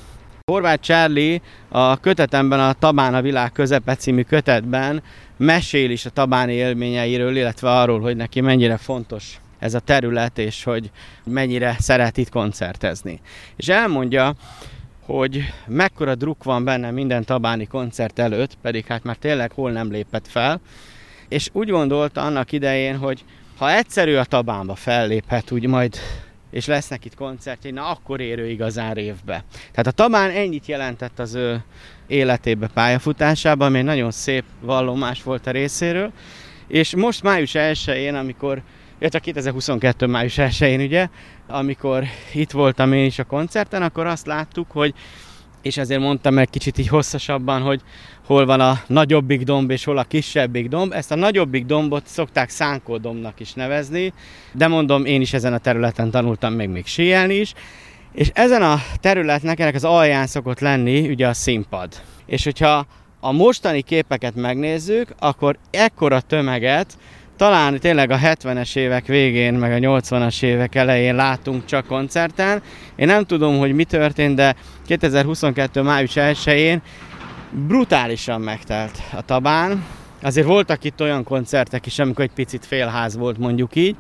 Speaker 2: Horváth Charlie a kötetemben, a Tabán a világ közepe című kötetben mesél is a tabáni élményeiről, illetve arról, hogy neki mennyire fontos ez a terület, és hogy mennyire szeret itt koncertezni. És elmondja, hogy mekkora druk van benne minden tabáni koncert előtt, pedig hát már tényleg hol nem lépett fel, és úgy gondolta annak idején, hogy ha egyszerű a tabánba felléphet, úgy majd és lesznek itt koncertjei, na akkor érő igazán révbe. Tehát a Tabán ennyit jelentett az ő életébe, pályafutásában, ami egy nagyon szép vallomás volt a részéről, és most május 1-én, amikor illetve 2022. május 1-én ugye, amikor itt voltam én is a koncerten, akkor azt láttuk, hogy és ezért mondtam meg kicsit így hosszasabban, hogy hol van a nagyobbik domb és hol a kisebbik domb. Ezt a nagyobbik dombot szokták szánkódomnak is nevezni, de mondom, én is ezen a területen tanultam meg még síelni is. És ezen a területnek, ennek az alján szokott lenni ugye a színpad. És hogyha a mostani képeket megnézzük, akkor ekkora tömeget talán tényleg a 70-es évek végén, meg a 80-as évek elején látunk csak koncerten. Én nem tudom, hogy mi történt, de 2022. május 1-én brutálisan megtelt a tabán. Azért voltak itt olyan koncertek is, amikor egy picit félház volt, mondjuk így,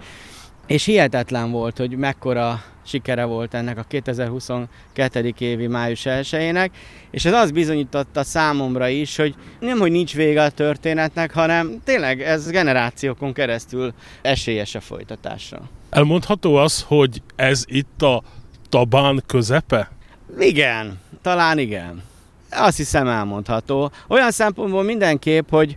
Speaker 2: és hihetetlen volt, hogy mekkora sikere volt ennek a 2022. évi május 1 és ez az bizonyította számomra is, hogy nem, hogy nincs vége a történetnek, hanem tényleg ez generációkon keresztül esélyes a folytatásra.
Speaker 1: Elmondható az, hogy ez itt a Tabán közepe?
Speaker 2: Igen, talán igen. Azt hiszem elmondható. Olyan szempontból mindenképp, hogy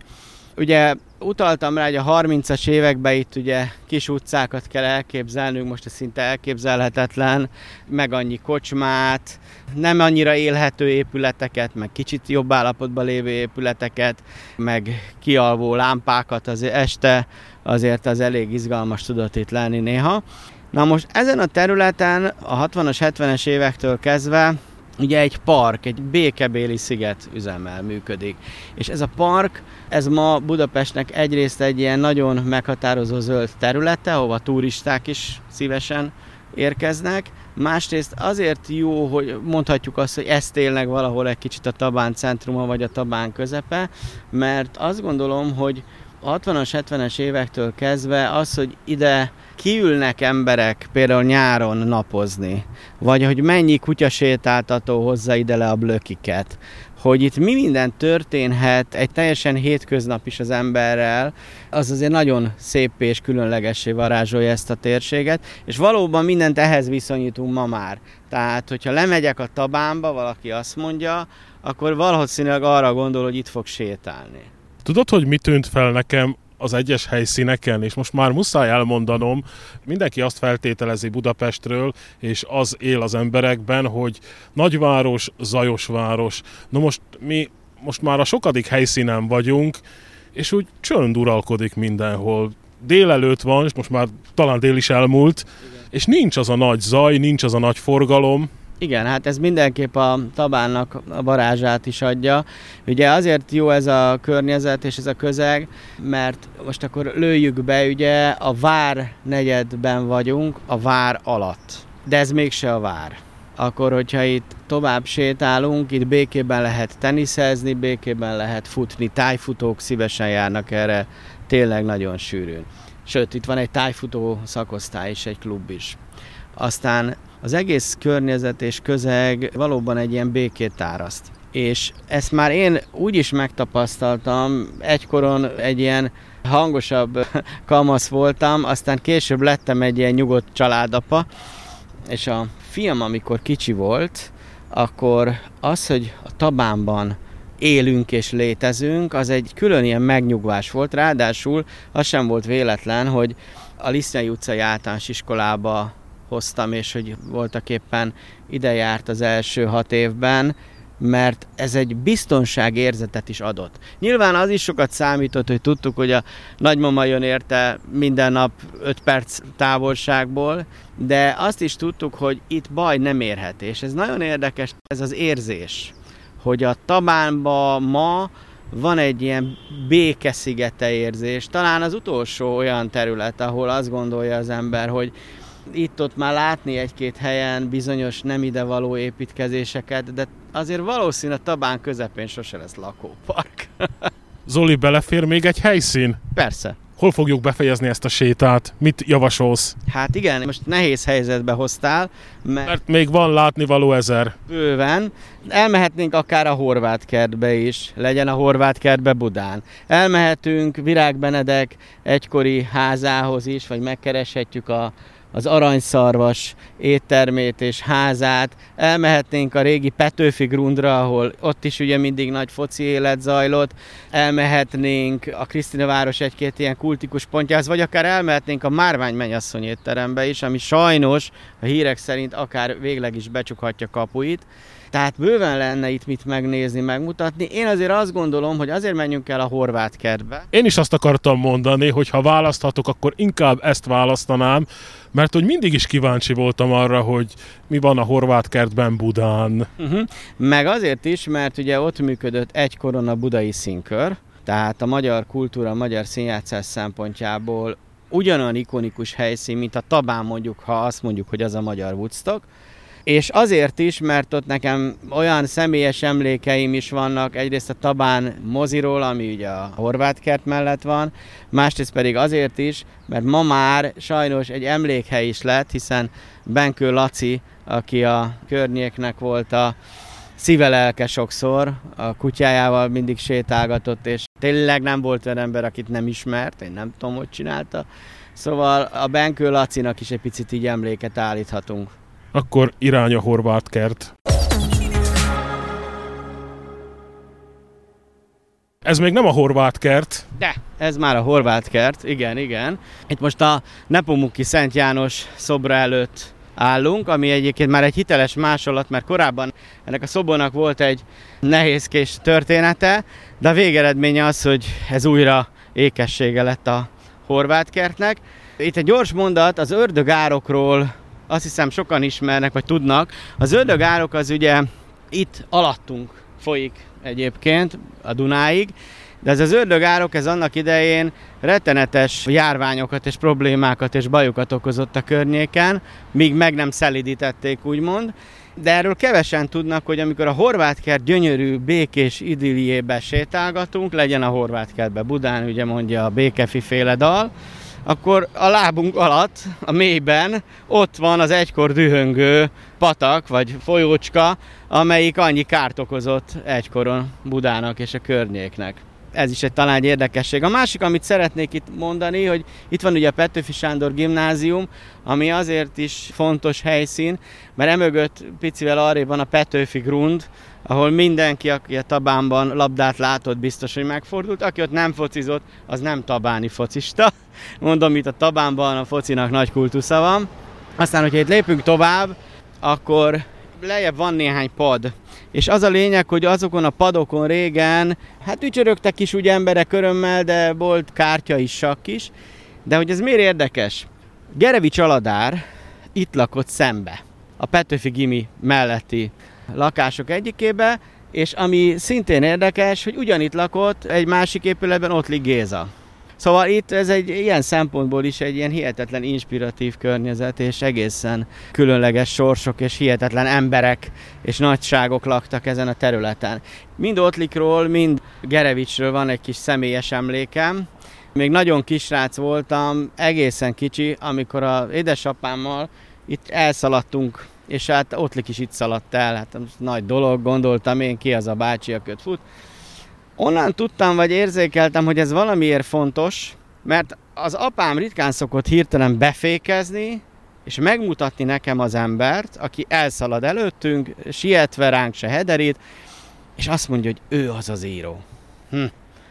Speaker 2: ugye utaltam rá, hogy a 30-as években itt ugye kis utcákat kell elképzelnünk, most ez szinte elképzelhetetlen, meg annyi kocsmát, nem annyira élhető épületeket, meg kicsit jobb állapotban lévő épületeket, meg kialvó lámpákat az este, azért az elég izgalmas tudott itt lenni néha. Na most ezen a területen a 60-as, 70-es évektől kezdve ugye egy park, egy békebéli sziget üzemmel működik. És ez a park, ez ma Budapestnek egyrészt egy ilyen nagyon meghatározó zöld területe, ahova turisták is szívesen érkeznek, másrészt azért jó, hogy mondhatjuk azt, hogy ez tényleg valahol egy kicsit a Tabán centruma, vagy a Tabán közepe, mert azt gondolom, hogy 60-as, 70-es évektől kezdve az, hogy ide kiülnek emberek például nyáron napozni, vagy hogy mennyi kutyasétáltató hozza ide le a blökiket, hogy itt mi minden történhet egy teljesen hétköznap is az emberrel, az azért nagyon szép és különlegessé varázsolja ezt a térséget, és valóban mindent ehhez viszonyítunk ma már. Tehát, hogyha lemegyek a tabámba, valaki azt mondja, akkor valószínűleg arra gondol, hogy itt fog sétálni.
Speaker 1: Tudod, hogy mi tűnt fel nekem az egyes helyszíneken, és most már muszáj elmondanom, mindenki azt feltételezi Budapestről, és az él az emberekben, hogy nagyváros, zajos város. Na most mi most már a sokadik helyszínen vagyunk, és úgy csönd uralkodik mindenhol. Délelőtt van, és most már talán dél is elmúlt, Igen. és nincs az a nagy zaj, nincs az a nagy forgalom,
Speaker 2: igen, hát ez mindenképp a Tabánnak a varázsát is adja. Ugye azért jó ez a környezet és ez a közeg, mert most akkor lőjük be, ugye a vár negyedben vagyunk, a vár alatt. De ez mégse a vár. Akkor, hogyha itt tovább sétálunk, itt békében lehet teniszezni, békében lehet futni, tájfutók szívesen járnak erre, tényleg nagyon sűrűn. Sőt, itt van egy tájfutó szakosztály is, egy klub is. Aztán az egész környezet és közeg valóban egy ilyen békét táraszt. És ezt már én úgy is megtapasztaltam, egykoron egy ilyen hangosabb kamasz voltam, aztán később lettem egy ilyen nyugodt családapa, és a fiam, amikor kicsi volt, akkor az, hogy a Tabánban élünk és létezünk, az egy külön ilyen megnyugvás volt, ráadásul az sem volt véletlen, hogy a Lisznyai utcai általános iskolába hoztam, és hogy voltak éppen ide járt az első hat évben, mert ez egy biztonságérzetet is adott. Nyilván az is sokat számított, hogy tudtuk, hogy a nagymama jön érte minden nap 5 perc távolságból, de azt is tudtuk, hogy itt baj nem érhet, és ez nagyon érdekes, ez az érzés, hogy a Tabánba ma van egy ilyen békeszigete érzés, talán az utolsó olyan terület, ahol azt gondolja az ember, hogy itt-ott már látni egy-két helyen bizonyos nem ide való építkezéseket, de azért valószínű a Tabán közepén sose lesz lakópark.
Speaker 1: Zoli, belefér még egy helyszín?
Speaker 2: Persze.
Speaker 1: Hol fogjuk befejezni ezt a sétát? Mit javasolsz?
Speaker 2: Hát igen, most nehéz helyzetbe hoztál,
Speaker 1: mert, mert még van látnivaló ezer.
Speaker 2: Bőven. Elmehetnénk akár a horvát kertbe is, legyen a horvát kertbe Budán. Elmehetünk Virág Benedek egykori házához is, vagy megkereshetjük a az aranyszarvas éttermét és házát, elmehetnénk a régi Petőfi Grundra, ahol ott is ugye mindig nagy foci élet zajlott, elmehetnénk a Krisztina város egy-két ilyen kultikus pontjához, vagy akár elmehetnénk a Márvány mennyasszony étterembe is, ami sajnos a hírek szerint akár végleg is becsukhatja kapuit. Tehát bőven lenne itt mit megnézni, megmutatni. Én azért azt gondolom, hogy azért menjünk el a horvát kertbe.
Speaker 1: Én is azt akartam mondani, hogy ha választhatok, akkor inkább ezt választanám, mert hogy mindig is kíváncsi voltam arra, hogy mi van a horvát kertben Budán.
Speaker 2: Uh-huh. Meg azért is, mert ugye ott működött egykoron a budai színkör, tehát a magyar kultúra, a magyar színjátszás szempontjából ugyanolyan ikonikus helyszín, mint a Tabán mondjuk, ha azt mondjuk, hogy az a magyar Woodstock, és azért is, mert ott nekem olyan személyes emlékeim is vannak, egyrészt a Tabán moziról, ami ugye a horvát kert mellett van, másrészt pedig azért is, mert ma már sajnos egy emlékhely is lett, hiszen Benkő Laci, aki a környéknek volt a szíve lelke sokszor, a kutyájával mindig sétálgatott, és tényleg nem volt olyan ember, akit nem ismert, én nem tudom, hogy csinálta. Szóval a Benkő Lacinak is egy picit így emléket állíthatunk.
Speaker 1: Akkor irány a horvát kert. Ez még nem a horvát kert.
Speaker 2: De, ez már a horvát kert, igen, igen. Itt most a Nepomuki Szent János szobra előtt állunk, ami egyébként már egy hiteles másolat, mert korábban ennek a szobornak volt egy nehézkés története, de a végeredménye az, hogy ez újra ékessége lett a horvát kertnek. Itt egy gyors mondat az ördögárokról azt hiszem sokan ismernek, vagy tudnak. Az ördögárok az ugye itt alattunk folyik egyébként a Dunáig, de ez az ördögárok, ez annak idején rettenetes járványokat és problémákat és bajokat okozott a környéken, míg meg nem szelidítették, úgymond. De erről kevesen tudnak, hogy amikor a horvátkert gyönyörű, békés idilliébe sétálgatunk, legyen a horvátkertbe Budán, ugye mondja a békefi féle dal, akkor a lábunk alatt, a mélyben ott van az egykor dühöngő patak, vagy folyócska, amelyik annyi kárt okozott egykoron Budának és a környéknek. Ez is egy talán egy érdekesség. A másik, amit szeretnék itt mondani, hogy itt van ugye a Petőfi Sándor gimnázium, ami azért is fontos helyszín, mert emögött picivel arrébb van a Petőfi Grund, ahol mindenki, aki a Tabánban labdát látott, biztos, hogy megfordult. Aki ott nem focizott, az nem tabáni focista. Mondom, itt a Tabánban a focinak nagy kultusza van. Aztán, hogyha itt lépünk tovább, akkor lejjebb van néhány pad. És az a lényeg, hogy azokon a padokon régen, hát ücsörögtek is úgy emberek örömmel, de volt kártya is, sakk is. De hogy ez miért érdekes? Gerevi Csaladár itt lakott szembe, a Petőfi Gimi melletti lakások egyikébe, és ami szintén érdekes, hogy ugyanitt lakott egy másik épületben ott Géza. Szóval itt ez egy ilyen szempontból is egy ilyen hihetetlen inspiratív környezet, és egészen különleges sorsok és hihetetlen emberek és nagyságok laktak ezen a területen. Mind Ottlikról, mind Gerevicsről van egy kis személyes emlékem. Még nagyon kisrác voltam, egészen kicsi, amikor a édesapámmal itt elszaladtunk, és hát Ottlik is itt szaladt el, hát nagy dolog, gondoltam én, ki az a bácsi, aki ott fut Onnan tudtam, vagy érzékeltem, hogy ez valamiért fontos, mert az apám ritkán szokott hirtelen befékezni, és megmutatni nekem az embert, aki elszalad előttünk, sietve ránk se hederít, és azt mondja, hogy ő az az író. Hm.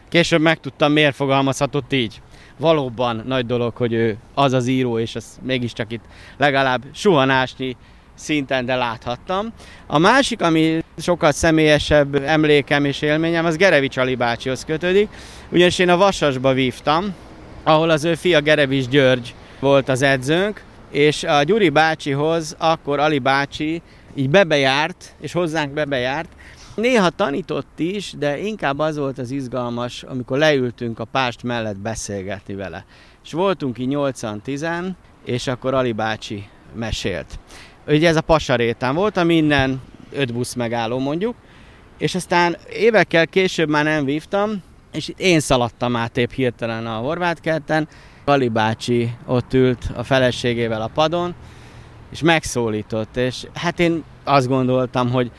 Speaker 2: Később megtudtam, miért fogalmazhatott így. Valóban nagy dolog, hogy ő az az író, és ez mégiscsak itt legalább suhanásnyi szinten, de láthattam. A másik, ami sokkal személyesebb emlékem és élményem, az Gerevics Ali bácsihoz kötődik, ugyanis én a Vasasba vívtam, ahol az ő fia Gerevics György volt az edzőnk, és a Gyuri bácsihoz akkor Ali bácsi így bebejárt, és hozzánk bebejárt. Néha tanított is, de inkább az volt az izgalmas, amikor leültünk a pást mellett beszélgetni vele. És voltunk így 8-10, és akkor Ali bácsi mesélt. Ugye ez a Pasarétán volt, ami innen öt busz megálló mondjuk, és aztán évekkel később már nem vívtam, és én szaladtam át épp hirtelen a Horváth kerten, Gali bácsi ott ült a feleségével a padon, és megszólított, és hát én azt gondoltam, hogy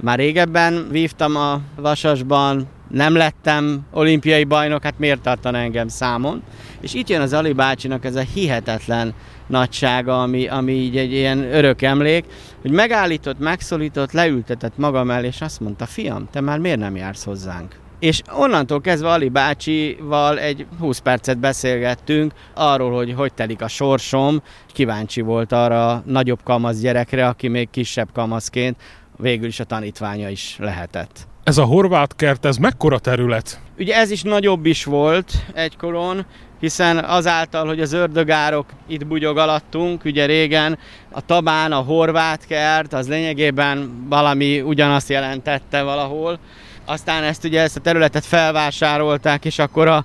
Speaker 2: már régebben vívtam a Vasasban, nem lettem olimpiai bajnok, hát miért tartan engem számon? És itt jön az Ali bácsinak ez a hihetetlen nagysága, ami, ami így egy ilyen örök emlék, hogy megállított, megszólított, leültetett maga mellé, és azt mondta, fiam, te már miért nem jársz hozzánk? És onnantól kezdve Ali bácsival egy 20 percet beszélgettünk arról, hogy hogy telik a sorsom. Kíváncsi volt arra a nagyobb kamasz gyerekre, aki még kisebb kamaszként végül is a tanítványa is lehetett.
Speaker 1: Ez a horvát kert, ez mekkora terület?
Speaker 2: Ugye ez is nagyobb is volt egykoron, hiszen azáltal, hogy az ördögárok itt bugyog alattunk, ugye régen a Tabán, a horvát kert, az lényegében valami ugyanazt jelentette valahol. Aztán ezt ugye ezt a területet felvásárolták, és akkor a,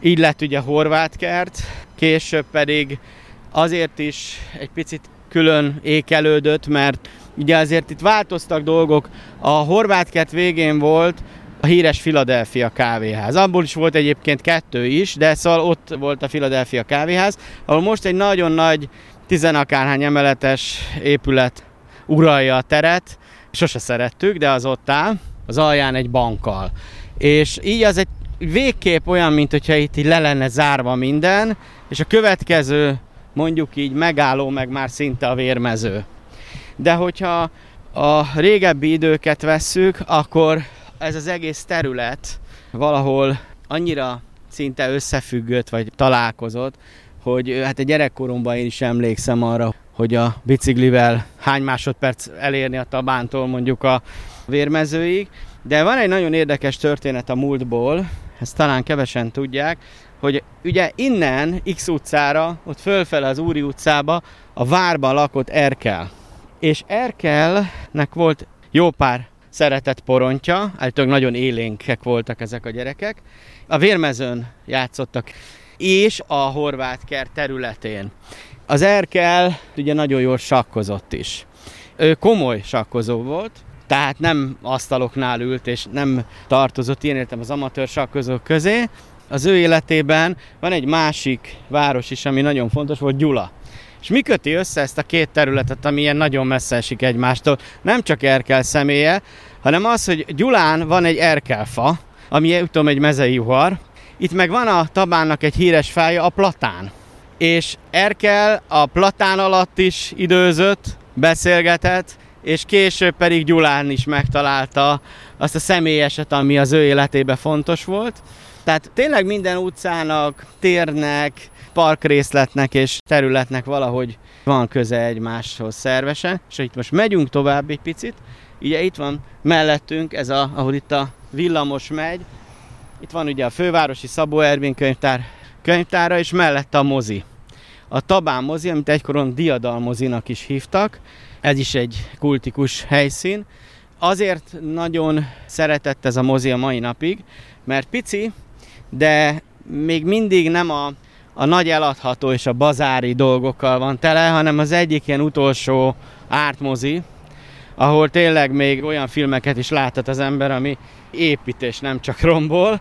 Speaker 2: így lett ugye horvát kert, később pedig azért is egy picit külön ékelődött, mert ugye azért itt változtak dolgok. A horvát kert végén volt a híres Philadelphia kávéház. Abból is volt egyébként kettő is, de szóval ott volt a Philadelphia kávéház, ahol most egy nagyon nagy, tizenakárhány emeletes épület uralja a teret. Sose szerettük, de az ott áll, az alján egy bankkal. És így az egy végkép olyan, mint hogyha itt így le lenne zárva minden, és a következő mondjuk így megálló meg már szinte a vérmező. De hogyha a régebbi időket vesszük, akkor ez az egész terület valahol annyira szinte összefüggött, vagy találkozott, hogy hát a gyerekkoromban én is emlékszem arra, hogy a biciklivel hány másodperc elérni a Tabántól mondjuk a vérmezőig. De van egy nagyon érdekes történet a múltból, ezt talán kevesen tudják, hogy ugye innen X utcára, ott fölfele az Úri utcába a várban lakott Erkel. És Erkelnek volt jó pár szeretett porontja, állítólag nagyon élénkek voltak ezek a gyerekek. A vérmezőn játszottak, és a horvát kert területén. Az Erkel ugye nagyon jól sakkozott is. Ő komoly sakkozó volt, tehát nem asztaloknál ült, és nem tartozott ilyen értem az amatőr sakkozók közé. Az ő életében van egy másik város is, ami nagyon fontos volt, Gyula. És mi köti össze ezt a két területet, ami ilyen nagyon messze esik egymástól? Nem csak Erkel személye, hanem az, hogy Gyulán van egy erkelfa, ami tudom egy mezei juhar, itt meg van a Tabánnak egy híres fája, a platán. És Erkel a platán alatt is időzött, beszélgetett, és később pedig Gyulán is megtalálta azt a személyeset, ami az ő életébe fontos volt. Tehát tényleg minden utcának, térnek, parkrészletnek és területnek valahogy van köze egymáshoz szervesen, és itt most megyünk tovább egy picit, ugye itt van mellettünk, ez a, ahol itt a villamos megy, itt van ugye a fővárosi Szabó Ervin könyvtár könyvtára, és mellette a mozi. A Tabán mozi, amit egykoron Diadal mozinak is hívtak, ez is egy kultikus helyszín. Azért nagyon szeretett ez a mozi a mai napig, mert pici, de még mindig nem a, a nagy eladható és a bazári dolgokkal van tele, hanem az egyik ilyen utolsó ártmozi, ahol tényleg még olyan filmeket is láthat az ember, ami építés, nem csak rombol.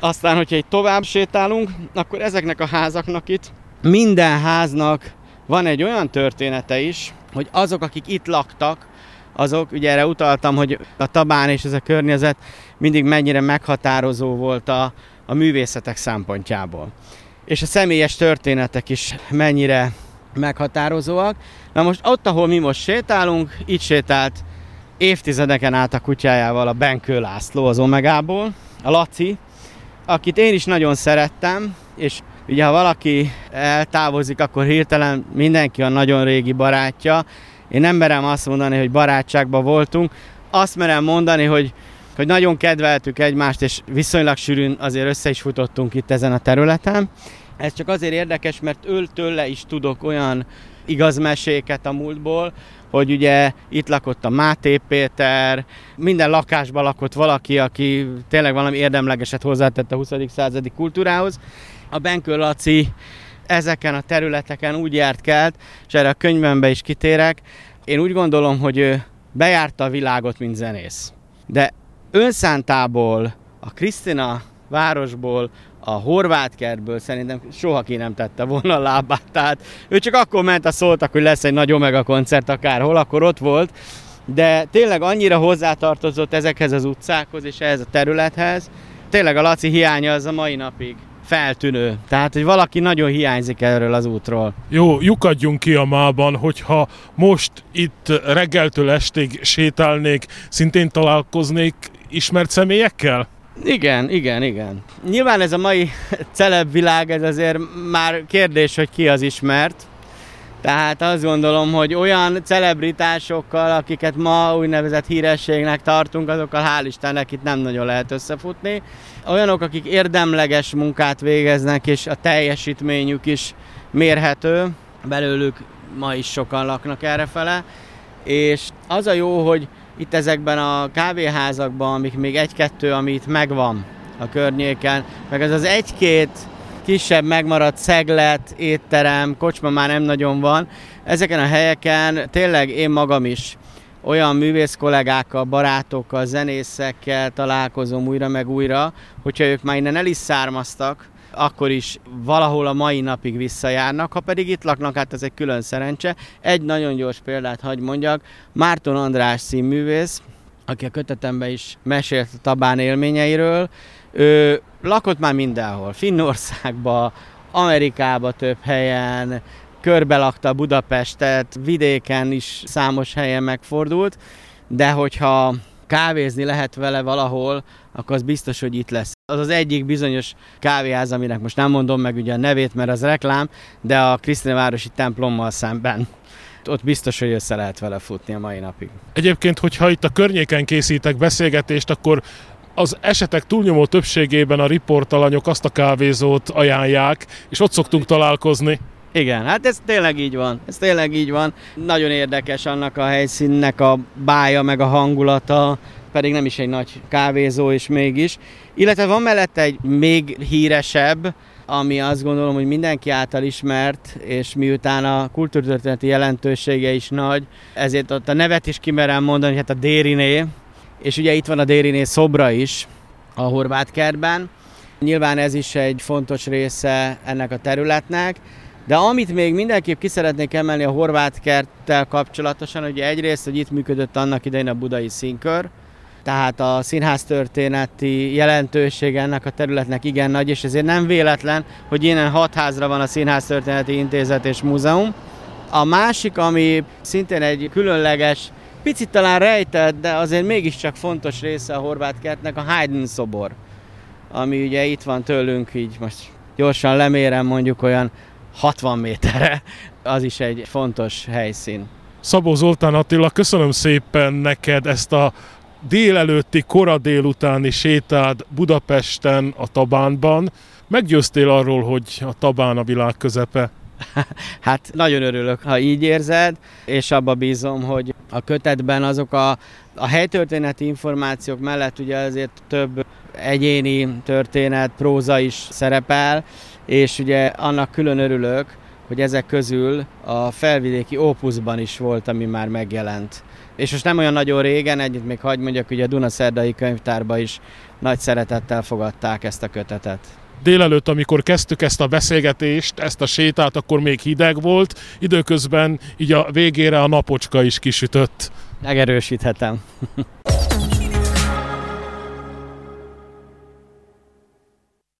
Speaker 2: Aztán, hogyha egy tovább sétálunk, akkor ezeknek a házaknak itt, minden háznak van egy olyan története is, hogy azok, akik itt laktak, azok, ugye erre utaltam, hogy a Tabán és ez a környezet mindig mennyire meghatározó volt a, a művészetek szempontjából. És a személyes történetek is mennyire meghatározóak. Na most ott, ahol mi most sétálunk, itt sétált évtizedeken át a kutyájával a Benkő László az Omegából, a Laci, akit én is nagyon szerettem, és ugye ha valaki eltávozik, akkor hirtelen mindenki a nagyon régi barátja. Én nem merem azt mondani, hogy barátságban voltunk, azt merem mondani, hogy hogy nagyon kedveltük egymást, és viszonylag sűrűn azért össze is futottunk itt ezen a területen. Ez csak azért érdekes, mert ő tőle is tudok olyan igaz meséket a múltból, hogy ugye itt lakott a Máté Péter, minden lakásban lakott valaki, aki tényleg valami érdemlegeset hozzátett a 20. századi kultúrához. A Benkő Laci ezeken a területeken úgy járt kelt, és erre a könyvembe is kitérek, én úgy gondolom, hogy ő bejárta a világot, mint zenész. De önszántából, a Krisztina városból, a horvát kertből szerintem soha ki nem tette volna a lábát. Tehát ő csak akkor ment, a szóltak, hogy lesz egy nagy Omega koncert akárhol, akkor ott volt. De tényleg annyira hozzátartozott ezekhez az utcákhoz és ehhez a területhez. Tényleg a Laci hiánya az a mai napig feltűnő. Tehát, hogy valaki nagyon hiányzik erről az útról.
Speaker 1: Jó, lyukadjunk ki a mában, hogyha most itt reggeltől estig sétálnék, szintén találkoznék ismert személyekkel?
Speaker 2: Igen, igen, igen. Nyilván ez a mai celeb világ, ez azért már kérdés, hogy ki az ismert. Tehát azt gondolom, hogy olyan celebritásokkal, akiket ma úgynevezett hírességnek tartunk, azokkal hál' Istennek itt nem nagyon lehet összefutni. Olyanok, akik érdemleges munkát végeznek, és a teljesítményük is mérhető, belőlük ma is sokan laknak errefele. És az a jó, hogy itt ezekben a kávéházakban, amik még egy-kettő, amit megvan a környéken, meg ez az egy-két kisebb megmaradt szeglet, étterem, kocsma már nem nagyon van. Ezeken a helyeken tényleg én magam is olyan művész kollégákkal, barátokkal, zenészekkel találkozom újra meg újra, hogyha ők már innen el is származtak, akkor is valahol a mai napig visszajárnak, ha pedig itt laknak, hát ez egy külön szerencse. Egy nagyon gyors példát hagy mondjak, Márton András színművész, aki a kötetemben is mesélt a Tabán élményeiről, ő lakott már mindenhol, Finnországba, Amerikába több helyen, körbelakta Budapestet, vidéken is számos helyen megfordult, de hogyha kávézni lehet vele valahol, akkor az biztos, hogy itt lesz. Az az egyik bizonyos kávéház, aminek most nem mondom meg ugye a nevét, mert az reklám, de a Krisztinevárosi templommal szemben ott biztos, hogy össze lehet vele futni a mai napig.
Speaker 1: Egyébként, hogyha itt a környéken készítek beszélgetést, akkor az esetek túlnyomó többségében a riportalanyok azt a kávézót ajánlják, és ott szoktunk találkozni.
Speaker 2: Igen, hát ez tényleg így van. Ez tényleg így van. Nagyon érdekes annak a helyszínnek a bája, meg a hangulata, pedig nem is egy nagy kávézó is mégis. Illetve van mellette egy még híresebb, ami azt gondolom, hogy mindenki által ismert, és miután a kultúrtörténeti jelentősége is nagy, ezért ott a nevet is kimerem mondani, hát a Dériné, és ugye itt van a Dériné szobra is a horvát kertben. Nyilván ez is egy fontos része ennek a területnek, de amit még mindenképp ki szeretnék emelni a horvát kerttel kapcsolatosan, ugye egyrészt, hogy itt működött annak idején a budai színkör, tehát a színház történeti jelentősége ennek a területnek igen nagy, és ezért nem véletlen, hogy innen hat házra van a Színház Történeti Intézet és Múzeum. A másik, ami szintén egy különleges picit talán rejtett, de azért mégiscsak fontos része a horvát kertnek a Haydn szobor, ami ugye itt van tőlünk, így most gyorsan lemérem mondjuk olyan 60 méterre, az is egy fontos helyszín.
Speaker 1: Szabó Zoltán Attila, köszönöm szépen neked ezt a délelőtti, kora délutáni sétád Budapesten, a Tabánban. Meggyőztél arról, hogy a Tabán a világ közepe?
Speaker 2: Hát nagyon örülök, ha így érzed, és abba bízom, hogy a kötetben azok a, a helytörténeti információk mellett ugye azért több egyéni történet, próza is szerepel, és ugye annak külön örülök, hogy ezek közül a felvidéki Opusban is volt, ami már megjelent. És most nem olyan nagyon régen, együtt még hagyd mondjak, hogy a Dunaszerdai könyvtárba is nagy szeretettel fogadták ezt a kötetet
Speaker 1: délelőtt, amikor kezdtük ezt a beszélgetést, ezt a sétát, akkor még hideg volt, időközben így a végére a napocska is kisütött.
Speaker 2: Megerősíthetem.